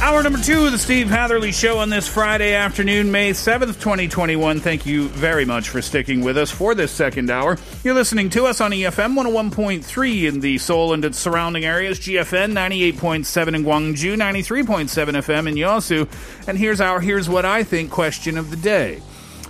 Hour number two of the Steve Hatherly Show on this Friday afternoon, May 7th, 2021. Thank you very much for sticking with us for this second hour. You're listening to us on EFM 101.3 in the Seoul and its surrounding areas, GFN 98.7 in Gwangju, 93.7 FM in Yosu. And here's our Here's What I Think question of the day.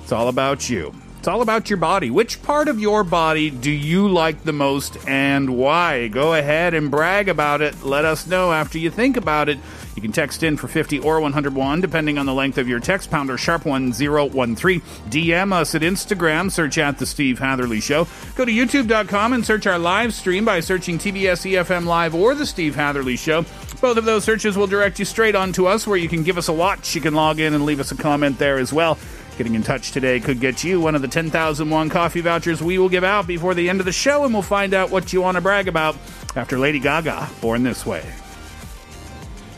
It's all about you. It's all about your body. Which part of your body do you like the most and why? Go ahead and brag about it. Let us know after you think about it. You can text in for 50 or 101, depending on the length of your text, pounder sharp 1013. DM us at Instagram, search at The Steve Hatherly Show. Go to youtube.com and search our live stream by searching TBS EFM Live or The Steve Hatherly Show. Both of those searches will direct you straight on to us where you can give us a watch. You can log in and leave us a comment there as well. Getting in touch today could get you one of the 10,000 won coffee vouchers we will give out before the end of the show, and we'll find out what you want to brag about after Lady Gaga, Born This Way.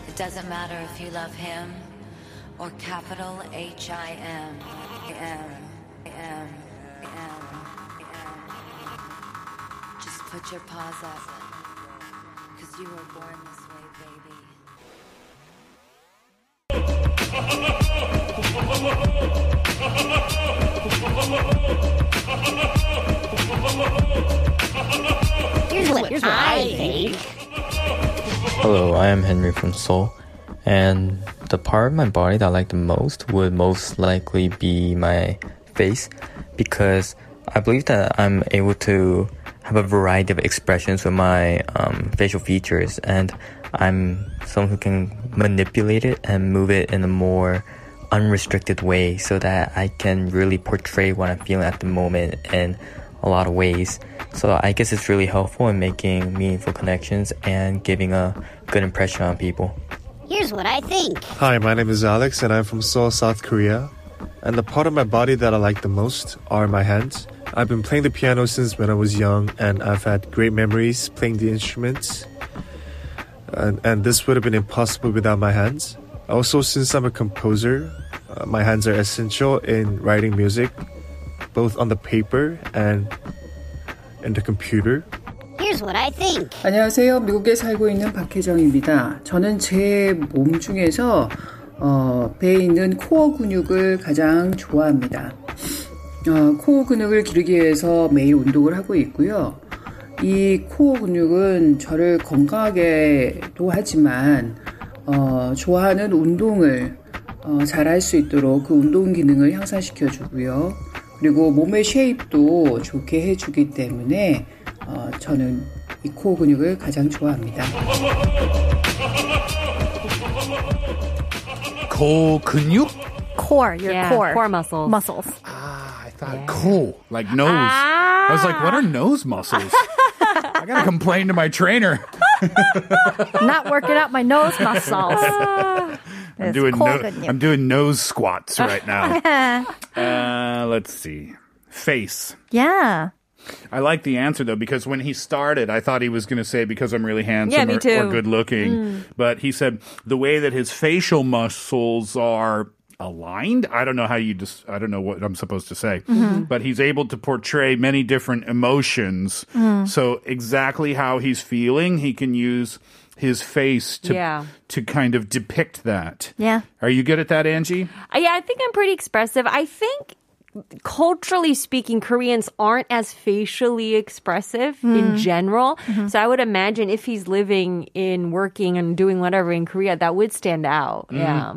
It doesn't matter if you love him or capital H I M. M. M. M. Just put your paws up. Cause you were born this way, baby. Here's what, I think. Hello, I am Henry from Seoul, and the part of my body that I like the most would most likely be my face because I believe that I'm able to have a variety of expressions with my um, facial features, and I'm someone who can manipulate it and move it in a more unrestricted way so that I can really portray what I'm feeling at the moment in a lot of ways. So I guess it's really helpful in making meaningful connections and giving a good impression on people. Here's what I think. Hi, my name is Alex and I'm from Seoul, South Korea. And the part of my body that I like the most are my hands. I've been playing the piano since when I was young and I've had great memories playing the instruments. And, and this would have been impossible without my hands. Also, since I'm a composer, uh, my hands are essential in writing music, both on the paper and in the computer. Here's what I think. 안녕하세요. 미국에 살고 있는 박혜정입니다. 저는 제 몸 중에서 어, 배에 있는 코어 근육을 가장 좋아합니다. 어, 코어 근육을 기르기 위해서 매일 운동을 하고 있고요. 이 코어 근육은 저를 건강하게도 하지만 어, 좋아하는 운동을 어, 잘할 수 있도록 그 운동 기능을 향상시켜 주고요. 그리고 몸의 쉐입도 좋게 해주기 때문에 어, 저는 이 코어 근육을 가장 좋아합니다. 코 근육? Core, your Yeah, core. core muscles. Muscles. I thought cool, like nose. I was like, what are nose muscles? I gotta complain to my trainer. Not working out my nose muscles. I'm doing no, 근육. I'm doing nose squats right now. uh, let's see, face. yeah. I like the answer though because when he started, I thought he was going to say because I'm really handsome Yeah, or, or good looking, Mm. but he said the way that his facial muscles are aligned. I don't know how you just. I don't know what I'm supposed to say, Mhm. but he's able to portray many different emotions. Mm. So exactly how he's feeling, he can use his face to Yeah. to kind of depict that. Yeah. Are you good at that, Angie? Uh, yeah, I think I'm pretty expressive. I think culturally speaking, Koreans aren't as facially expressive in Mm. general. Mhm. So I would imagine if he's living in working and doing whatever in Korea, that would stand out. Mm. Yeah.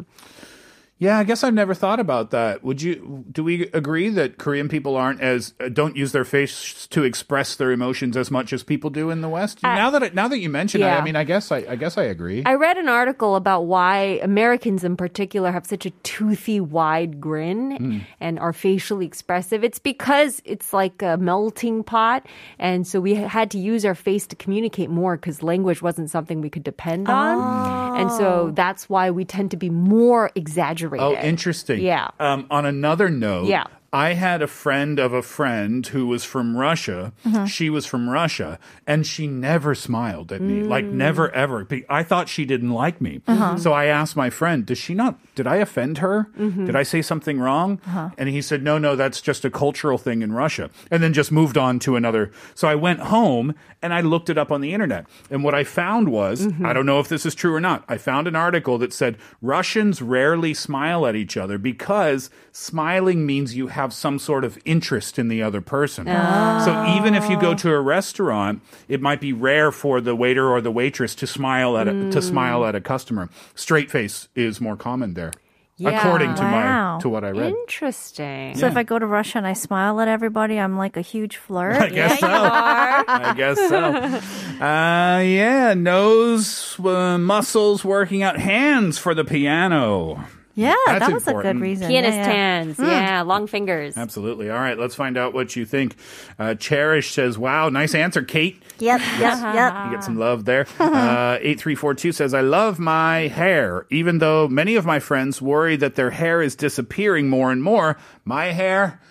Yeah, I guess I've never thought about that. Would you? Do we agree that Korean people aren't as uh, don't use their face to express their emotions as much as people do in the West? now that now that you mention it. I mean, I guess I, I guess I agree. I read an article about why Americans in particular have such a toothy, wide grin Hmm. and are facially expressive. It's because it's like a melting pot. And so we had to use our face to communicate more because language wasn't something we could depend on. And so that's why we tend to be more exaggerated. Oh, interesting. Yeah. Um, on another note, Yeah. I had a friend of a friend who was from Russia. Mhm. She was from Russia, and she never smiled at me. Like Mm. never ever. I thought she didn't like me. Uh-huh. So I asked my friend, "Does she not? Did I offend her? Mhm. Did I say something wrong?" Uh-huh. And he said, "No, no, that's just a cultural thing in Russia." And then just moved on to another. So I went home and I looked it up on the internet. And what I found was, Mhm. I don't know if this is true or not. I found an article that said Russians rarely smile at each other because smiling means you have some sort of interest in the other person. So even if you go to a restaurant, it might be rare for the waiter or the waitress to smile at a, to Mm. smile at a customer. Straight face is more common there. Yeah. According to Wow. my to what I read. Interesting. So if I go to Russia and I smile at everybody, I'm like a huge flirt. I guess so. I guess so. Uh, yeah, nose uh, muscles working out, hands for the piano. Yeah, That's that was a good reason. Pianist yeah, yeah. hands. Mm. Yeah, long fingers. Absolutely. All right, let's find out what you think. Uh, Cherish says, "Wow, nice answer, Kate." Yep, yep, yep. You get some love there. Uh, 8342 says, I love my hair. Even though many of my friends worry that their hair is disappearing more and more, my hair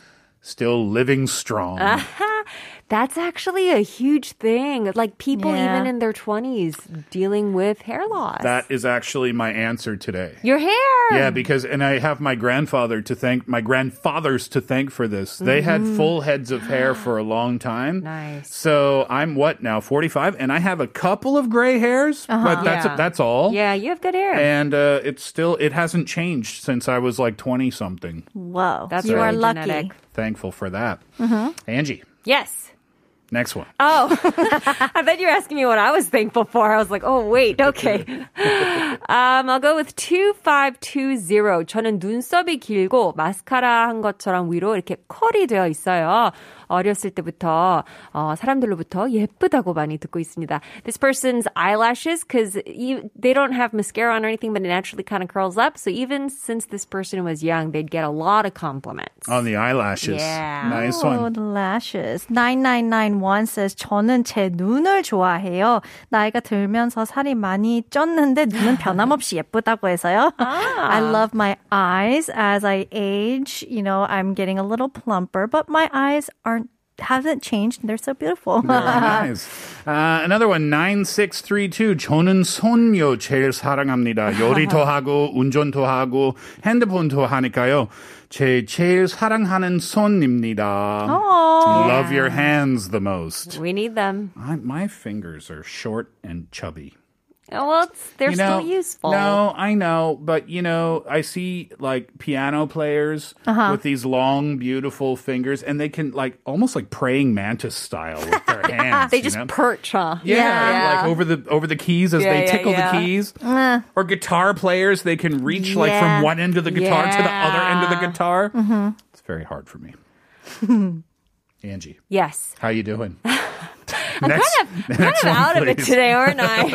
still living strong. That's actually a huge thing. Like people Yeah. even in their 20s dealing with hair loss. That is actually my answer today. Your hair. Yeah, because and I have my grandfather to thank, my grandfathers to thank for this. They had Mhm. full heads of hair for a long time. Nice. So I'm what now, 45, and I have a couple of gray hairs, but that's Yeah. that's all. Yeah, you have good hair. And uh, it's still it hasn't changed since I was like 20 something. Whoa, That's you are really lucky. genetic. Thankful for that. Mhm. Angie, yes. next one. Oh, I bet you were asking me what I was thankful for. I was like, oh, wait, okay. um, I'll go with 2520. 저는 눈썹이 길고 마스카라 한 것처럼 위로 이렇게 컬이 되어 있어요. 어렸을 때부터 어, 사람들로부터 예쁘다고 많이 듣고 있습니다. This person's eyelashes, because they don't have mascara on or anything, but it naturally kind of curls up. So even since this person was young, they'd get a lot of compliments. On the eyelashes. Yeah. Nice Oh, one. the lashes. 9991 says, 저는 제 눈을 좋아해요. 나이가 들면서 살이 많이 쪘는데 눈은 변함없이 예쁘다고 해서요. I love my eyes as I age. You know, I'm getting a little plumper, but my eyes aren't haven't changed. They're so beautiful. Very nice. Uh, another one, 9632. 저는 손녀 제일 사랑합니다. 요리도 하고, 운전도 하고, 핸드폰도 하니까요. 제 제일 사랑하는 손입니다. Aw. Love your hands the most. We need them. I, my fingers are short and chubby. Oh, well, it's, they're You know, still useful. No, I know, but you know, I see like piano players Uh-huh. with these long, beautiful fingers, and they can like almost like praying mantis style with their hands. they just know? perch, huh? Yeah, like over the over the keys as Yeah, they tickle yeah. the keys. Uh, Or guitar players, they can reach like from one end of the guitar to the other end of the Yeah. guitar. mhm. It's very hard for me. Angie, Yes. how you doing? I'm kind of, kind of out of it today, aren't I?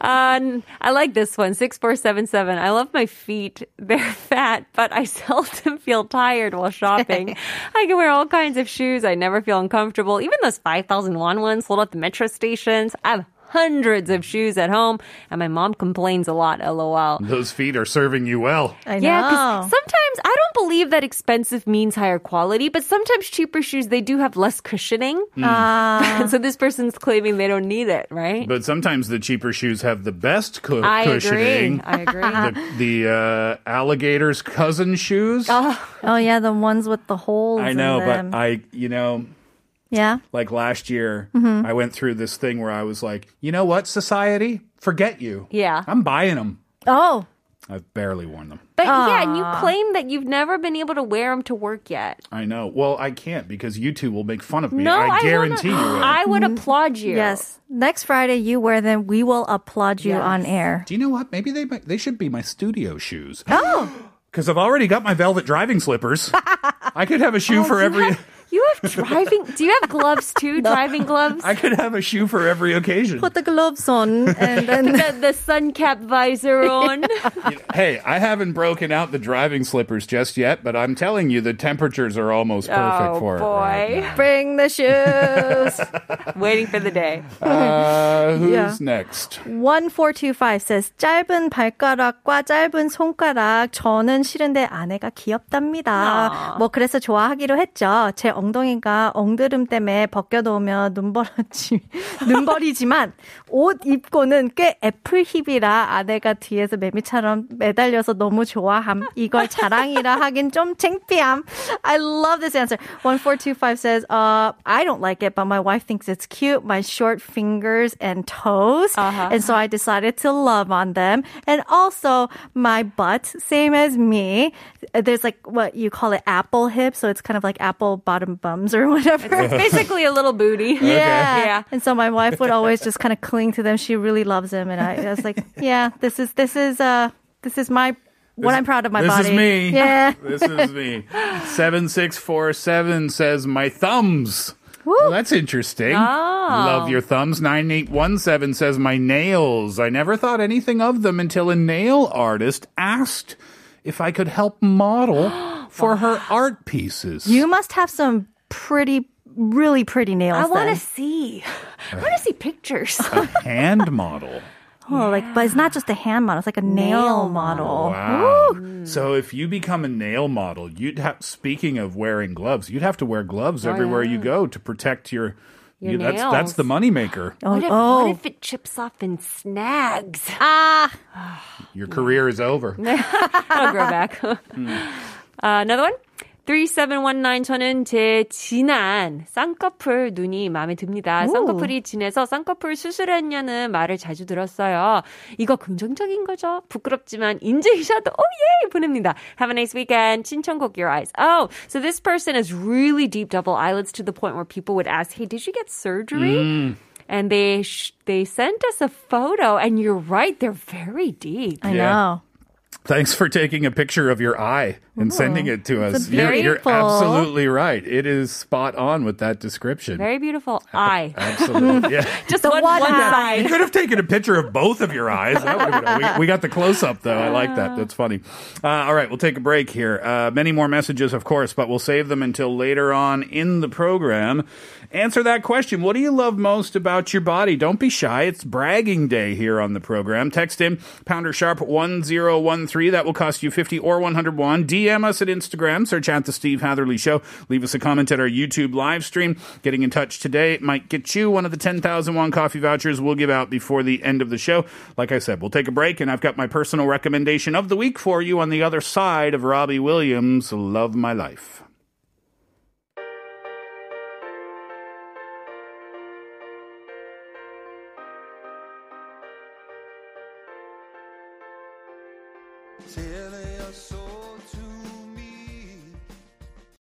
um, I like this one, 6477. I love my feet. They're fat, but I seldom feel tired while shopping. I can wear all kinds of shoes. I never feel uncomfortable. Even those 5,000 won ones sold at the metro stations. I have hundreds of shoes at home, and my mom complains a lot, lol. Those feet are serving you well. I Yeah, know. because sometimes I don't believe that expensive means higher quality, but sometimes cheaper shoes they do have less cushioning. Uh, so this person's claiming they don't need it, right? But sometimes the cheaper shoes have the best cu- I cushioning. agree. I agree. The, the uh, alligator's cousin shoes. oh, oh yeah, the ones with the holes. I know, in but. I, you know, yeah. like last year, Mhm. I went through this thing where I was like, you know what, society, forget you. yeah. I'm buying them. Oh, I've barely worn them. But yeah, and you claim that you've never been able to wear them to work yet. I know. Well, I can't because you two will make fun of me. No, I I guarantee wanna- you will. I would applaud you. yes. Next Friday you wear them. We will applaud you Yes. on air. Do you know what? Maybe they they should be my studio shoes. Oh, Because I've already got my velvet driving slippers. I could have a shoe Oh, for every. have- You have driving. Do you have gloves too? Driving gloves. I could have a shoe for every occasion. Put the gloves on and then the, the sun cap visor on. Hey, I haven't broken out the driving slippers just yet, but I'm telling you, the temperatures are almost perfect oh for it. boy! bring the shoes. Waiting for the day. Uh, who's Yeah. next? 1425 says 짧은 발가락과 짧은 손가락 저는 싫은데 아내가 귀엽답니다. 아. 뭐 그래서 좋아하기로 했죠. 제 엉덩이가 엉드름 때문에 벗겨놓으면 눈버리지 눈버리지만 옷 입고는 꽤 애플 힙이라 아내가 뒤에서 매미처럼 매달려서 너무 좋아함. 이걸 자랑이라 하긴 좀 창피함. I love this answer. 1425 says, uh, I don't like it, but my wife thinks it's cute. My short fingers and toes. Uh-huh. And so I decided to love on them. And also my butt, same as me. There's like what you call it apple hip. So it's kind of like apple bottom bums or whatever. It's Basically, a little booty. Yeah. Yeah. And so my wife would always just kind of cling to them. She really loves them. And I, I was like, yeah, this is, this is, uh, this is my, what I'm proud of my this body. This is me. Yeah. this is me. 7647 says, My thumbs. Well, that's interesting. Oh. Love your thumbs. 9817 says, My nails. I never thought anything of them until a nail artist asked if I could help model for her art pieces. You must have some pretty, really pretty nails. I want to see. I want to see pictures. a hand model. Oh, like, but it's not just a hand model; it's like a nail, model. Wow. So if you become a nail model, you'd have, speaking of wearing gloves, you'd have to wear gloves Oh, everywhere yeah. you go to protect your, Your you- that's, nails. that's the moneymaker. Oh, what, if, oh. what if it chips off and snags? ah, Your career is over. I'll grow back. Uh, another one. 3719 저는 제 진한 쌍꺼풀 눈이 마음에 듭니다. 쌍꺼풀이 진해서 쌍꺼풀 수술했냐는 말을 자주 들었어요. 이거 긍정적인 거죠? 부끄럽지만 인증샷도 오예 보냅니다. Have a nice weekend. 신청곡 Your Eyes. Oh, so this person has really deep double eyelids to the point where people would ask, "Hey, did you get surgery?" And they sh- they sent us a photo, and you're right, they're very deep. I Yeah. know. Thanks for taking a picture of your eye and sending it to us. You're, you're absolutely right. It is spot on with that description. Very beautiful eye. Absolutely. Yeah. Just The one, one one eye. You could have taken a picture of both of your eyes. That would've been- we, we got the close up though. I like that. That's funny. Uh, all right, we'll take a break here. Uh, many more messages, of course, but we'll save them until later on in the program. Answer that question. What do you love most about your body? Don't be shy. It's bragging day here on the program. Text in pounder sharp 1013. That will cost you 50 or 101. DM us at Instagram. Search out the Steve Hatherly Show. Leave us a comment at our YouTube live stream. Getting in touch today might get you one of the 10,000 won coffee vouchers we'll give out before the end of the show. Like I said, we'll take a break, and I've got my personal recommendation of the week for you on the other side of Robbie Williams' Love My Life.